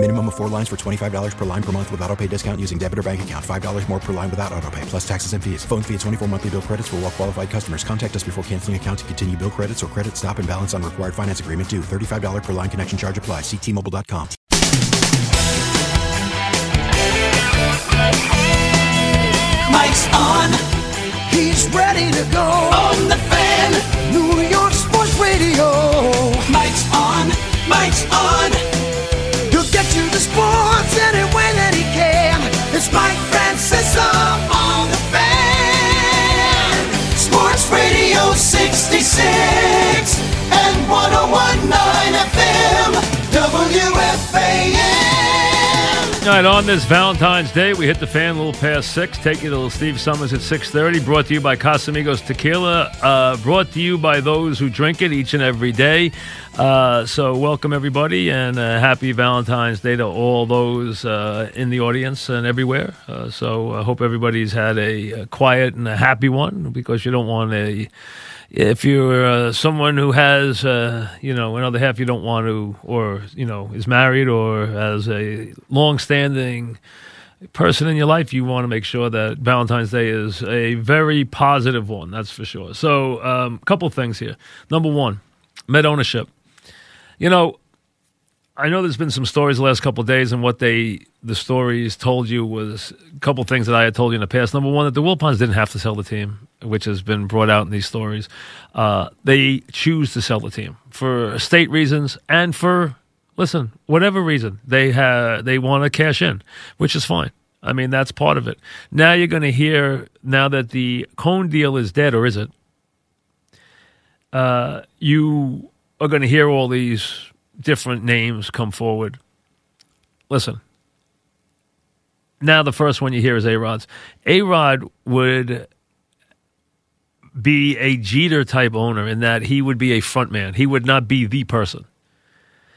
Minimum of four lines for $25 per line per month with auto pay discount using debit or bank account. $5 more per line without auto pay, plus taxes and fees. Phone fee at 24 monthly bill credits for all well qualified customers. Contact us before canceling account to continue bill credits or credit stop and balance on required finance agreement due. $35 per line connection charge apply. Ctmobile.com. Mike's on. He's ready to go. On the fan. New York Sports Radio. Mike's on. Mike's on. He'll get All right, on this Valentine's Day, we hit the fan a little past six. Take you to little Steve Somers at six thirty. Brought to you by Casamigos Tequila. Uh, brought to you by those who drink it each and every day. Uh, so, welcome everybody, and uh, happy Valentine's Day to all those uh, in the audience and everywhere. Uh, so, I hope everybody's had a, a quiet and a happy one because you don't want a if you're uh, someone who has, uh, you know, another half you don't want to, or, you know, is married or has a long standing person in your life, you want to make sure that Valentine's Day is a very positive one. That's for sure. So, a um, couple things here. Number one, Met ownership. You know, I know there's been some stories the last couple of days, and what they the stories told you was a couple things that I had told you in the past. Number one, that the Wilpons didn't have to sell the team, which has been brought out in these stories. Uh, they choose to sell the team for state reasons and for listen, whatever reason they have they want to cash in, which is fine. I mean, that's part of it. Now you're going to hear now that the Cohen deal is dead, or is it? Uh, you are going to hear all these different names come forward. Listen. Now the first one you hear is A Rod's. A Rod would be a Jeter type owner in that he would be a front man. He would not be the person.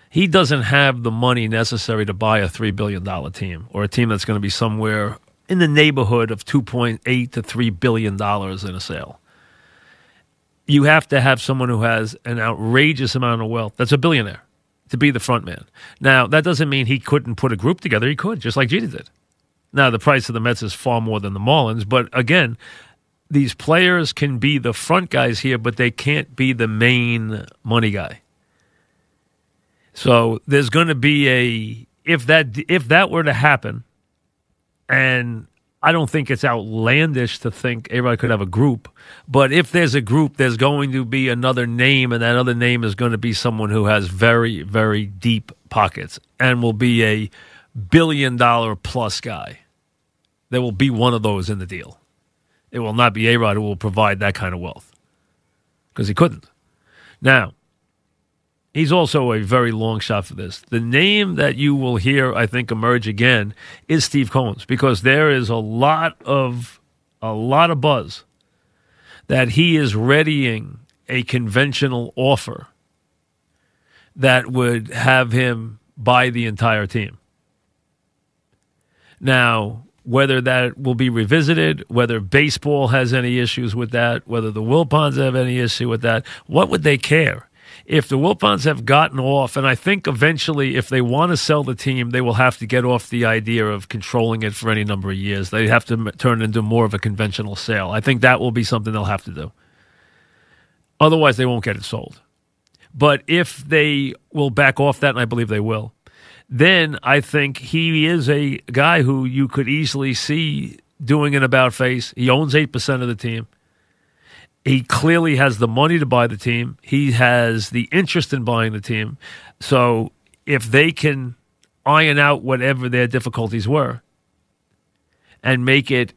He doesn't have the money necessary to buy a $3 billion team or a team that's going to be somewhere in the neighborhood of 2.8 to $3 billion in a sale. You have to have someone who has an outrageous amount of wealth that's a billionaire to be the front man. Now, that doesn't mean he couldn't put a group together. He could, just like Jeter did. Now, the price of the Mets is far more than the Marlins, but again, these players can be the front guys here, but they can't be the main money guy. So there's going to be a if that if that were to happen, and I don't think it's outlandish to think everybody could have a group, but if there's a group, there's going to be another name, and that other name is going to be someone who has very very deep pockets and will be a billion dollar plus guy. There will be one of those in the deal. It will not be A Rod who will provide that kind of wealth because he couldn't. Now, he's also a very long shot for this. The name that you will hear, I think, emerge again is Steve Cohen's because there is a lot of a lot of buzz that he is readying a conventional offer that would have him buy the entire team. Now, whether that will be revisited, whether baseball has any issues with that, whether the Wilpons have any issue with that, what would they care? If the Wilpons have gotten off, and I think eventually, if they want to sell the team, they will have to get off the idea of controlling it for any number of years. They have to turn it into more of a conventional sale. I think that will be something they'll have to do. Otherwise, they won't get it sold. But if they will back off that, and I believe they will, then I think he is a guy who you could easily see doing an about face. He owns 8% of the team. He clearly has the money to buy the team. He has the interest in buying the team. So if they can iron out whatever their difficulties were and make it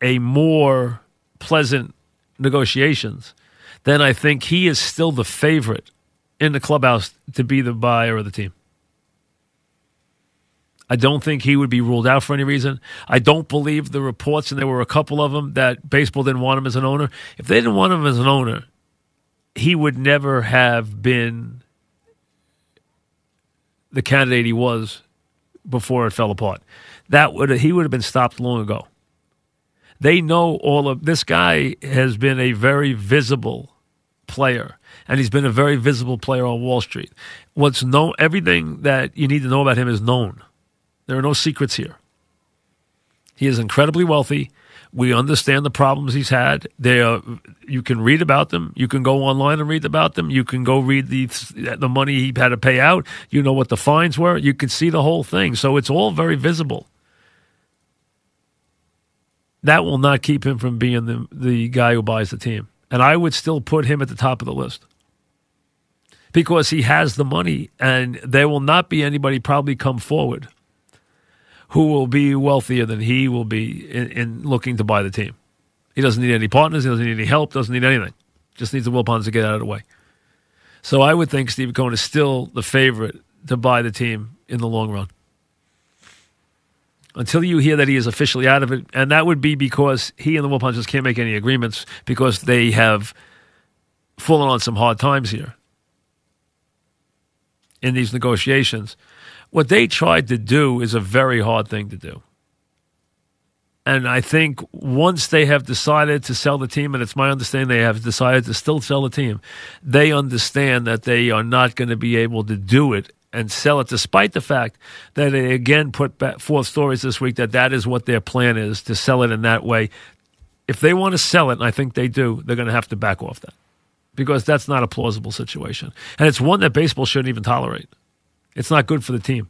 a more pleasant negotiations, then I think he is still the favorite in the clubhouse to be the buyer of the team. I don't think he would be ruled out for any reason. I don't believe the reports, and there were a couple of them, that baseball didn't want him as an owner. If they didn't want him as an owner, he would never have been the candidate he was before it fell apart. That would he would have been stopped long ago. They know all of this guy has been a very visible player, and he's been a very visible player on Wall Street. What's known, everything that you need to know about him is known. There are no secrets here. He is incredibly wealthy. We understand the problems he's had. They are, you can read about them. You can go online and read about them. You can go read the the money he had to pay out. You know what the fines were. You can see the whole thing. So it's all very visible. That will not keep him from being the the guy who buys the team. And I would still put him at the top of the list because he has the money, and there will not be anybody probably come forward who will be wealthier than he will be in, in, looking to buy the team. He doesn't need any partners. He doesn't need any help. Doesn't need anything. Just needs the Wilpons to get out of the way. So I would think Steve Cohen is still the favorite to buy the team in the long run. Until you hear that he is officially out of it, and that would be because he and the Wilpons just can't make any agreements because they have fallen on some hard times here in these negotiations. What they tried to do is a very hard thing to do. And I think once they have decided to sell the team, and it's my understanding they have decided to still sell the team, they understand that they are not going to be able to do it and sell it, despite the fact that they again put forth stories this week that that is what their plan is to sell it in that way. If they want to sell it, and I think they do, they're going to have to back off that because that's not a plausible situation. And it's one that baseball shouldn't even tolerate. It's not good for the team.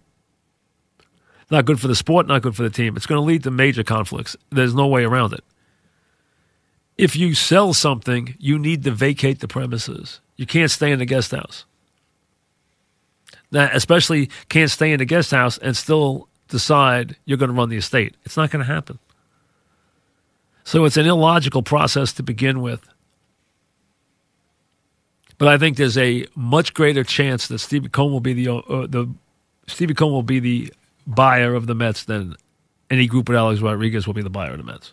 Not good for the sport, not good for the team. It's going to lead to major conflicts. There's no way around it. If you sell something, you need to vacate the premises. You can't stay in the guest house. Now, especially can't stay in the guest house and still decide you're going to run the estate. It's not going to happen. So it's an illogical process to begin with. But I think there's a much greater chance that Stevie Cohen will be the uh, the Stevie Cohen will be the buyer of the Mets than any group with Alex Rodriguez will be the buyer of the Mets.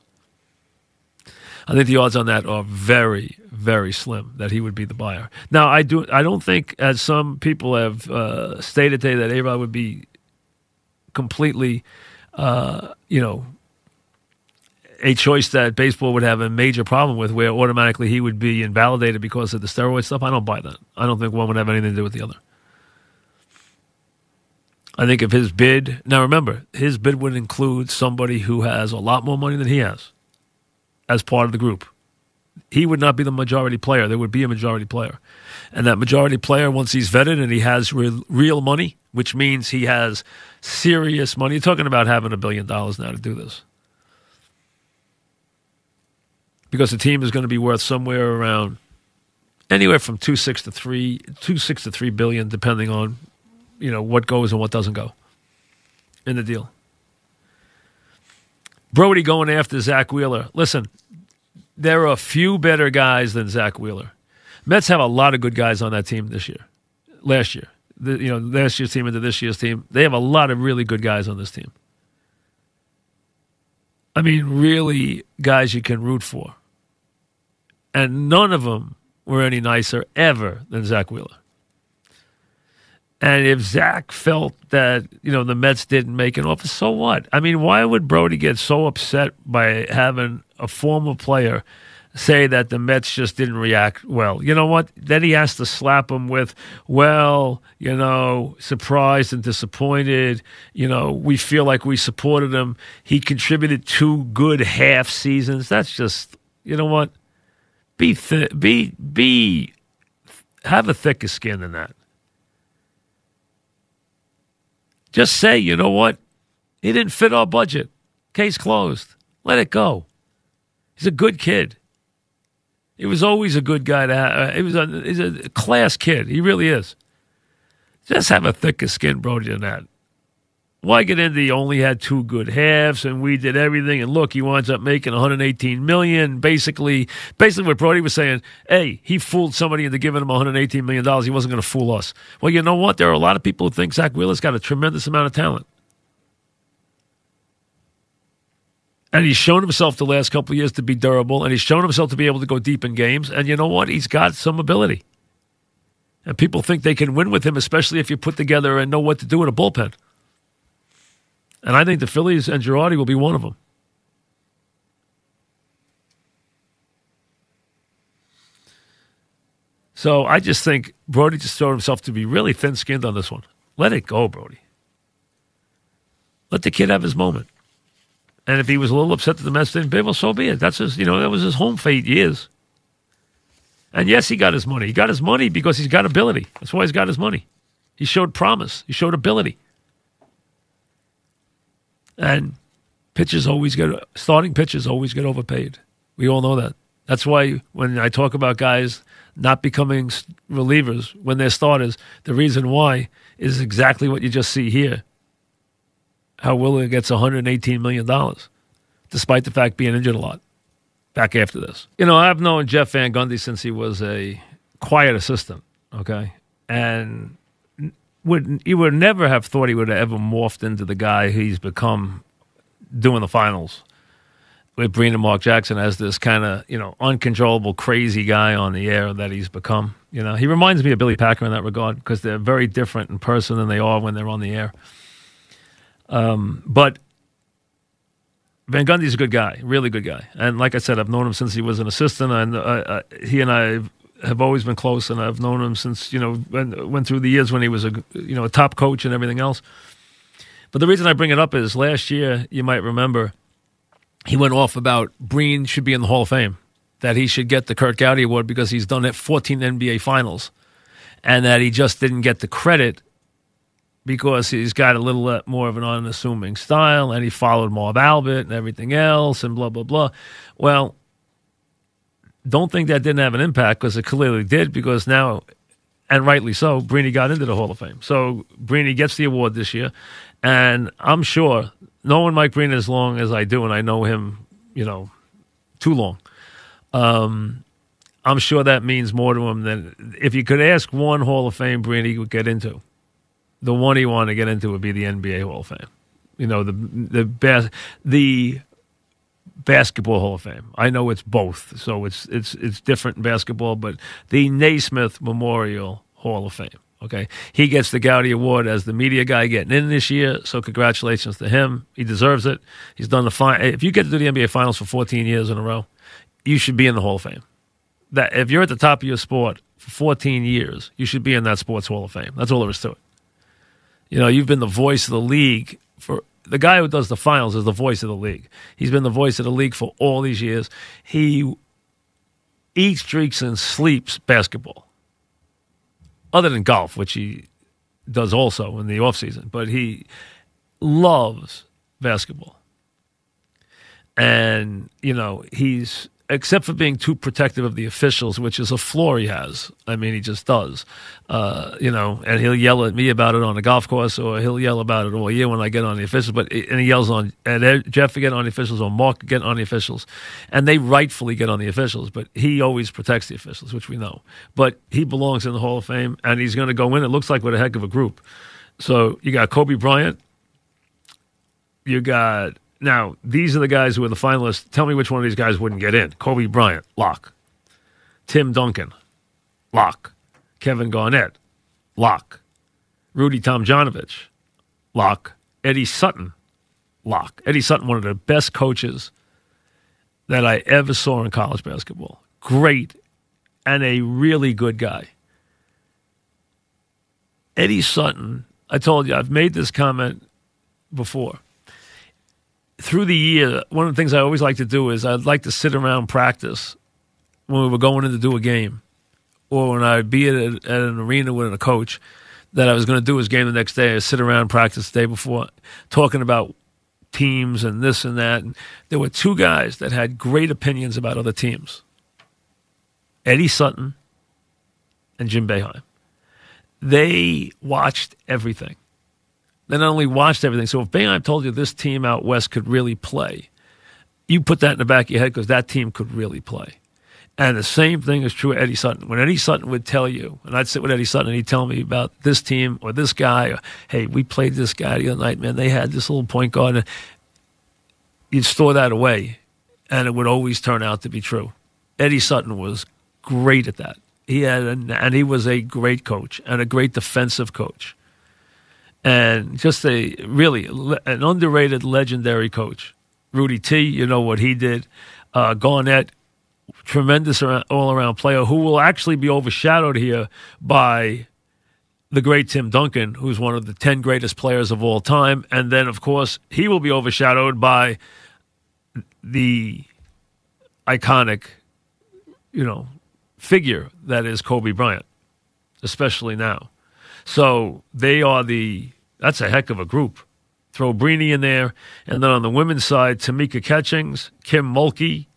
I think the odds on that are very, very slim that he would be the buyer. Now, I do. I don't think, as some people have uh, stated today, that A-Rod would be completely, uh, you know, a choice that baseball would have a major problem with, where automatically he would be invalidated because of the steroid stuff. I don't buy that. I don't think one would have anything to do with the other. I think if his bid, now remember, his bid would include somebody who has a lot more money than he has as part of the group. He would not be the majority player. There would be a majority player. And that majority player, once he's vetted and he has real, real money, which means he has serious money, you're talking about having a billion dollars now to do this. Because the team is going to be worth somewhere around anywhere from two six to three two six to three billion, depending on you know what goes and what doesn't go in the deal. Brodie going after Zach Wheeler. Listen, there are a few better guys than Zach Wheeler. Mets have a lot of good guys on that team this year. Last year, the, you know, last year's team into this year's team, they have a lot of really good guys on this team. I mean, really guys you can root for. And none of them were any nicer ever than Zach Wheeler. And if Zach felt that, you know, the Mets didn't make an offer, so what? I mean, why would Brodie get so upset by having a former player say that the Mets just didn't react well? You know what? Then he has to slap him with, well, you know, surprised and disappointed. You know, we feel like we supported him. He contributed two good half seasons. That's just, you know what? Be, th- be, be, have a thicker skin than that. Just say, you know what? He didn't fit our budget. Case closed. Let it go. He's a good kid. He was always a good guy to have. Uh, he was a, he's a class kid. He really is. Just have a thicker skin, Brodie, than that. He only had two good halves and we did everything. And look he winds up making 118 million. Basically basically what Brodie was saying hey he fooled somebody into giving him 118 million dollars. He wasn't going to fool us. Well you know what? There are a lot of people who think Zach Wheeler's got a tremendous amount of talent. And he's shown himself the last couple of years to be durable and he's shown himself to be able to go deep in games. And you know what? He's got some ability. And people think they can win with him, especially if you put together and know what to do in a bullpen. And I think the Phillies and Girardi will be one of them. So I just think Brodie just showed himself to be really thin skinned on this one. Let it go, Brodie. Let the kid have his moment. And if he was a little upset that the Mets didn't bid, well, so be it. That's his, you know, that was his home for eight years. And yes, he got his money. He got his money because he's got ability. That's why he's got his money. He showed promise. He showed ability. And pitchers always get starting pitchers always get overpaid. We all know that. That's why when I talk about guys not becoming relievers when they're starters. The reason why is exactly what you just see here. How Wheeler gets $118 million, despite the fact being injured a lot back after this. You know, I've known Jeff Van Gundy since he was a quiet assistant, okay? And would he would never have thought he would have ever morphed into the guy he's become doing the finals with Breen Mark Jackson as this kind of you know uncontrollable crazy guy on the air that he's become. You know, he reminds me of Billy Packer in that regard because they're very different in person than they are when they're on the air. Um, but Van Gundy's a good guy, really good guy, and like I said, I've known him since he was an assistant, and uh, uh, he and I have always been close, and I've known him since you know went, went through the years when he was a you know a top coach and everything else. But the reason I bring it up is last year, you might remember he went off about Breen should be in the Hall of Fame, that he should get the Curt Gowdy Award because he's done it 14 NBA Finals, and that he just didn't get the credit because he's got a little uh, more of an unassuming style and he followed Marv Albert and everything else and blah, blah, blah. Well, don't think that didn't have an impact because it clearly did because now, and rightly so, Brini got into the Hall of Fame. So Brini gets the award this year. And I'm sure knowing Mike Breen as long as I do, and I know him, you know, too long, um, I'm sure that means more to him than if you could ask one Hall of Fame he would get into. The one he wanted to get into would be the NBA Hall of Fame. You know, the the best the basketball Hall of Fame. I know it's both, so it's it's it's different in basketball, but the Naismith Memorial Hall of Fame. Okay. He gets the Gowdy Award as the media guy getting in this year. So congratulations to him. He deserves it. He's done the fine. If you get to do the NBA Finals for 14 years in a row, you should be in the Hall of Fame. That if you're at the top of your sport for 14 years, you should be in that sports Hall of Fame. That's all there is to it. You know, you've been the voice of the league for the guy who does the finals is the voice of the league. He's been the voice of the league for all these years. He eats, drinks, and sleeps basketball other than golf, which he does also in the off season, but he loves basketball. And, you know, he's except for being too protective of the officials, which is a flaw he has. I mean, he just does. Uh, you know, and he'll yell at me about it on the golf course, or he'll yell about it all year when I get on the officials. But and he yells on and Jeff get on the officials, or Mark get on the officials, and they rightfully get on the officials. But he always protects the officials, which we know. But he belongs in the Hall of Fame, and he's going to go in. It looks like with a heck of a group. So you got Kobe Bryant. You got now, these are the guys who are the finalists. Tell me which one of these guys wouldn't get in. Kobe Bryant, lock. Tim Duncan, lock. Kevin Garnett, lock. Rudy Tomjanovich, lock. Eddie Sutton, lock. Eddie Sutton, one of the best coaches that I ever saw in college basketball. Great and a really good guy. Eddie Sutton, I told you, I've made this comment before through the year, one of the things I always like to do is I'd like to sit around practice when we were going in to do a game, or when I'd be at, a, at an arena with a coach that I was going to do his game the next day. I sit around practice the day before, talking about teams and this and that. And there were two guys that had great opinions about other teams: Eddie Sutton and Jim Boeheim. They watched everything. They not only watched everything. So if Boeheim told you this team out west could really play, you put that in the back of your head because that team could really play. And the same thing is true of Eddie Sutton. When Eddie Sutton would tell you, and I'd sit with Eddie Sutton and he'd tell me about this team or this guy, or hey, we played this guy the other night, man. They had this little point guard. You'd store that away, and it would always turn out to be true. Eddie Sutton was great at that. He had, a, and he was a great coach and a great defensive coach, and just a really an underrated, legendary coach. Rudy T, you know what he did. Uh, Garnett, tremendous all around player who will actually be overshadowed here by the great Tim Duncan, who's one of the 10 greatest players of all time. And then, of course, he will be overshadowed by the iconic, you know, figure that is Kobe Bryant, especially now. So they are the, that's a heck of a group. Throw Brini in there. And then on the women's side, Tamika Catchings, Kim Mulkey.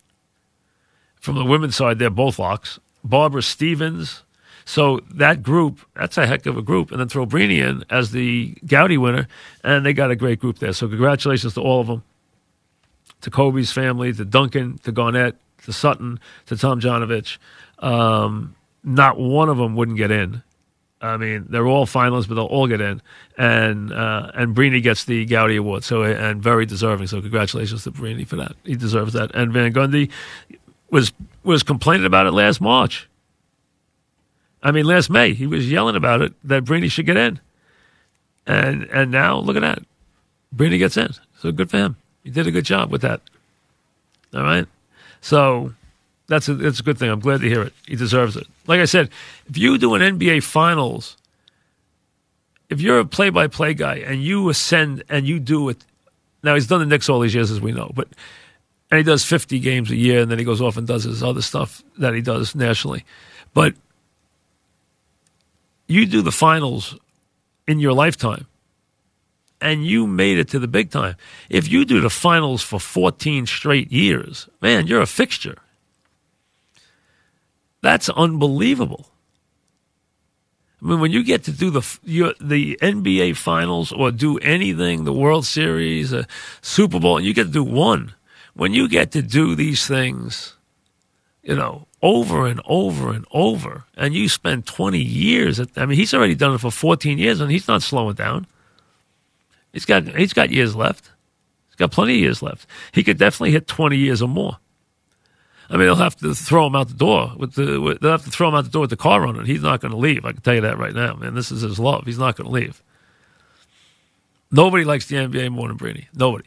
From the women's side, they're both locks. Barbara Stevens. So that group, that's a heck of a group. And then throw Brini in as the Gowdy winner, and they got a great group there. So congratulations to all of them. To Kobe's family, to Duncan, to Garnett, to Sutton, to Tomjanovich. Um, not one of them wouldn't get in. I mean, they're all finalists, but they'll all get in. And uh, and Brini gets the Gowdy Award, so and very deserving. So congratulations to Brini for that. He deserves that. And Van Gundy was was complaining about it last March. I mean, last May he was yelling about it that Brini should get in, and and now look at that, Brini gets in. So good for him. He did a good job with that. All right, so that's a, that's a good thing. I'm glad to hear it. He deserves it. Like I said, if you do an NBA Finals, if you're a play-by-play guy and you ascend and you do it, now he's done the Knicks all these years, as we know, but and he does 50 games a year, and then he goes off and does his other stuff that he does nationally. But you do the finals in your lifetime, and you made it to the big time. If you do the finals for 14 straight years, man, you're a fixture. That's unbelievable. I mean, when you get to do the your, the NBA Finals or do anything, the World Series, a Super Bowl, and you get to do one. When you get to do these things, you know, over and over and over, and you spend 20 years. At, I mean, he's already done it for 14 years, and he's not slowing down. He's got he's got years left. He's got plenty of years left. He could definitely hit 20 years or more. I mean, they'll have to throw him out the door with the. With, they'll have to throw him out the door with the car running. He's not going to leave. I can tell you that right now, man. This is his love. He's not going to leave. Nobody likes the NBA more than Brini. Nobody.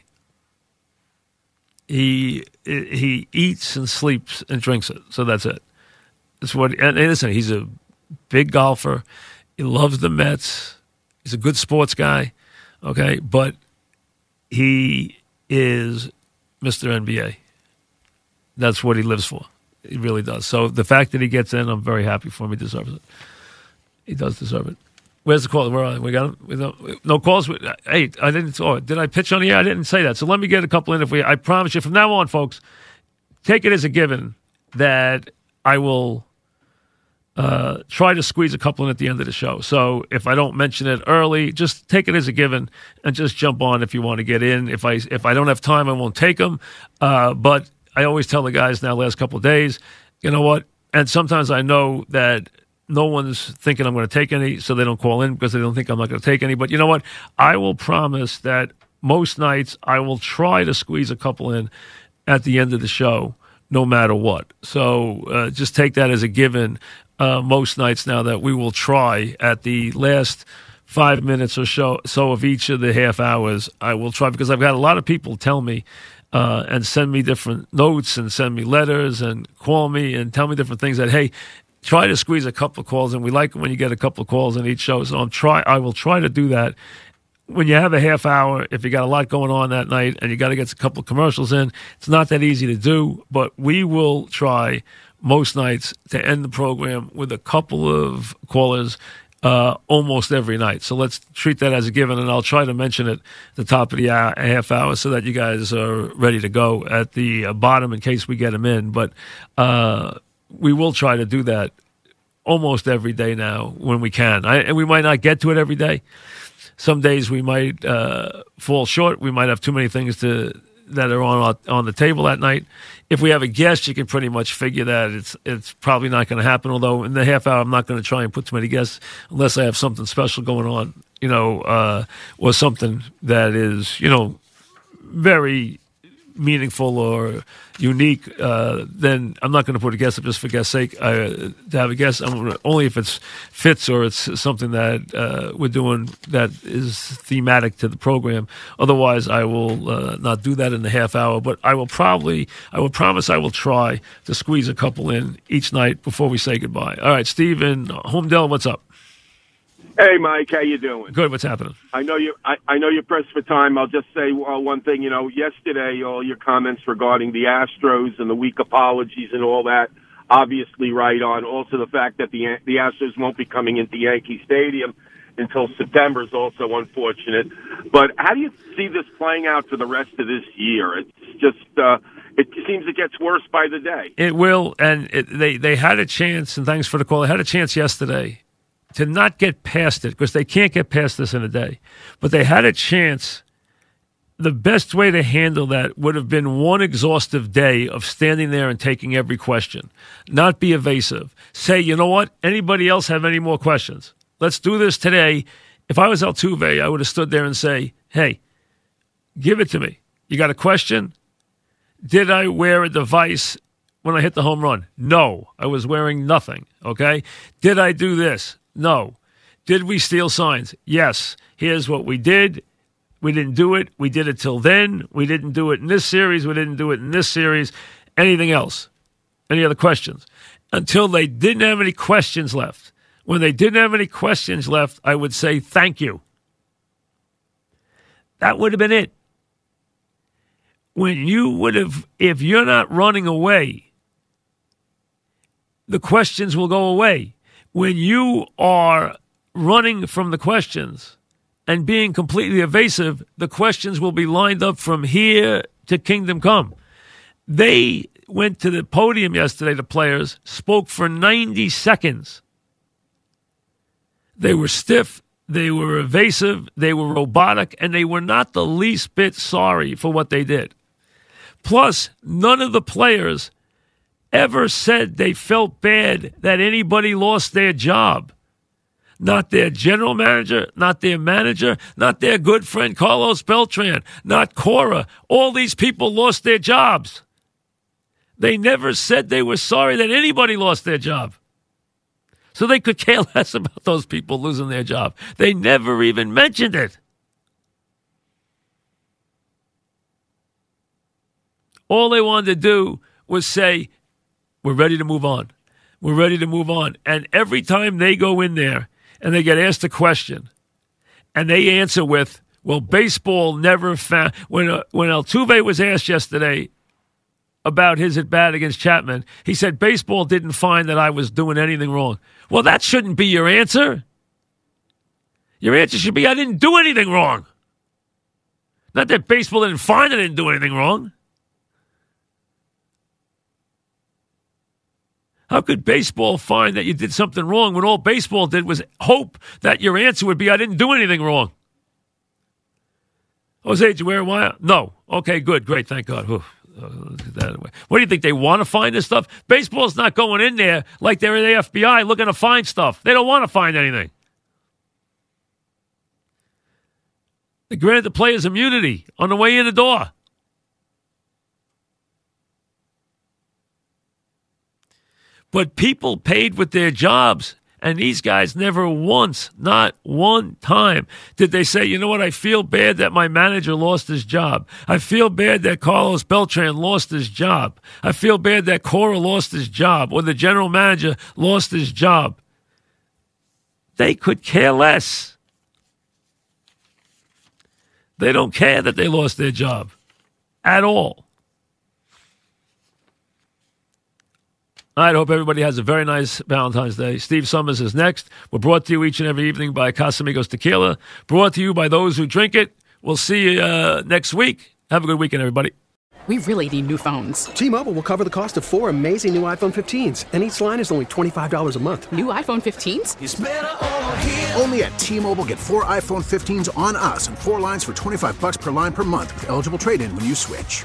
He he eats and sleeps and drinks it. So that's it. That's what. And listen, he's a big golfer. He loves the Mets. He's a good sports guy. Okay, but he is Mr. NBA. That's what he lives for. He really does. So the fact that he gets in, I'm very happy for him. He deserves it. He does deserve it. Where's the call? Where are we? got? We no, no calls. Hey, I didn't. Oh, did I pitch on the air? I didn't say that. So let me get a couple in. If we, I promise you, from now on, folks, take it as a given that I will uh, try to squeeze a couple in at the end of the show. So if I don't mention it early, just take it as a given and just jump on if you want to get in. If I if I don't have time, I won't take them. Uh, but I always tell the guys now, last couple of days, you know what? And sometimes I know that no one's thinking I'm going to take any, so they don't call in because they don't think I'm not going to take any. But you know what? I will promise that most nights I will try to squeeze a couple in at the end of the show, no matter what. So uh, just take that as a given. Uh, most nights now that we will try at the last five minutes or so, so of each of the half hours, I will try because I've got a lot of people tell me uh, and send me different notes and send me letters and call me and tell me different things that hey try to squeeze a couple of calls and we like when you get a couple of calls in each show so i'm try i will try to do that. When you have a half hour if you got a lot going on that night and you got to get a couple of commercials in it's not that easy to do but we will try most nights to end the program with a couple of callers uh, almost every night. So let's treat that as a given, and I'll try to mention it at the top of the hour, half hour so that you guys are ready to go at the uh, bottom in case we get them in. But uh, we will try to do that almost every day now when we can. I, and we might not get to it every day. Some days we might uh, fall short. We might have too many things to that are on on the table that night. If we have a guest, you can pretty much figure that it's it's probably not going to happen. Although in the half hour, I'm not going to try and put too many guests unless I have something special going on, you know, uh, or something that is you know very meaningful or unique, uh, then I'm not going to put a guest up just for guest's sake. Uh, to have a guest, I'm only if it's fits or it's something that uh, we're doing that is thematic to the program. Otherwise, I will uh, not do that in the half hour. But I will probably, I will promise, I will try to squeeze a couple in each night before we say goodbye. All right, Steve in Holmdel, what's up? Hey, Mike, how you doing? Good. What's happening? I know you. I, I know you're pressed for time. I'll just say uh, one thing. You know, yesterday, all your comments regarding the Astros and the weak apologies and all that, obviously right on. Also, the fact that the the Astros won't be coming into Yankee Stadium until September is also unfortunate. But how do you see this playing out for the rest of this year? It's just. uh it seems it gets worse by the day. It will, and it, they they had a chance. And thanks for the call. They had a chance yesterday to not get past it because they can't get past this in a day. But they had a chance. The best way to handle that would have been one exhaustive day of standing there and taking every question, not be evasive. Say, you know what? Anybody else have any more questions? Let's do this today. If I was Altuve, I would have stood there and say, hey, give it to me. You got a question? Did I wear a device when I hit the home run? No, I was wearing nothing. Okay. Did I do this? No. Did we steal signs? Yes. Here's what we did. We didn't do it. We did it till then. We didn't do it in this series. We didn't do it in this series. Anything else? Any other questions? Until they didn't have any questions left. When they didn't have any questions left, I would say thank you. That would have been it. When you would have, if you're not running away, the questions will go away when you are running from the questions and being completely evasive, the questions will be lined up from here to kingdom come. They went to the podium yesterday, the players, spoke for 90 seconds. They were stiff, they were evasive, they were robotic, and they were not the least bit sorry for what they did. Plus, none of the players ever said they felt bad that anybody lost their job. Not their general manager, not their manager, not their good friend Carlos Beltran, not Cora. All these people lost their jobs. They never said they were sorry that anybody lost their job. So they could care less about those people losing their job. They never even mentioned it. All they wanted to do was say, we're ready to move on. We're ready to move on. And every time they go in there and they get asked a question and they answer with, well, baseball never found. When, uh, when Altuve was asked yesterday about his at bat against Chapman, he said, baseball didn't find that I was doing anything wrong. Well, that shouldn't be your answer. Your answer should be, I didn't do anything wrong. Not that baseball didn't find I didn't do anything wrong. How could baseball find that you did something wrong when all baseball did was hope that your answer would be, I didn't do anything wrong? Jose, did you wear a wire? No. Okay, good, great, thank God. Uh, what do you think? They want to find this stuff? Baseball's not going in there like they're in the FBI looking to find stuff. They don't want to find anything. They granted the players immunity on the way in the door. But people paid with their jobs. And these guys never once, not one time, did they say, you know what, I feel bad that my manager lost his job. I feel bad that Carlos Beltran lost his job. I feel bad that Cora lost his job or the general manager lost his job. They could care less. They don't care that they lost their job at all. I hope everybody has a very nice Valentine's Day. Steve Somers is next. We're brought to you each and every evening by Casamigos Tequila. Brought to you by those who drink it. We'll see you uh, next week. Have a good weekend, everybody. We really need new phones. T-Mobile will cover the cost of four amazing new iPhone 15s, and each line is only $25 a month. New iPhone 15s? Only at T-Mobile get four iPhone 15s on us and four lines for 25 bucks per line per month with eligible trade-in when you switch.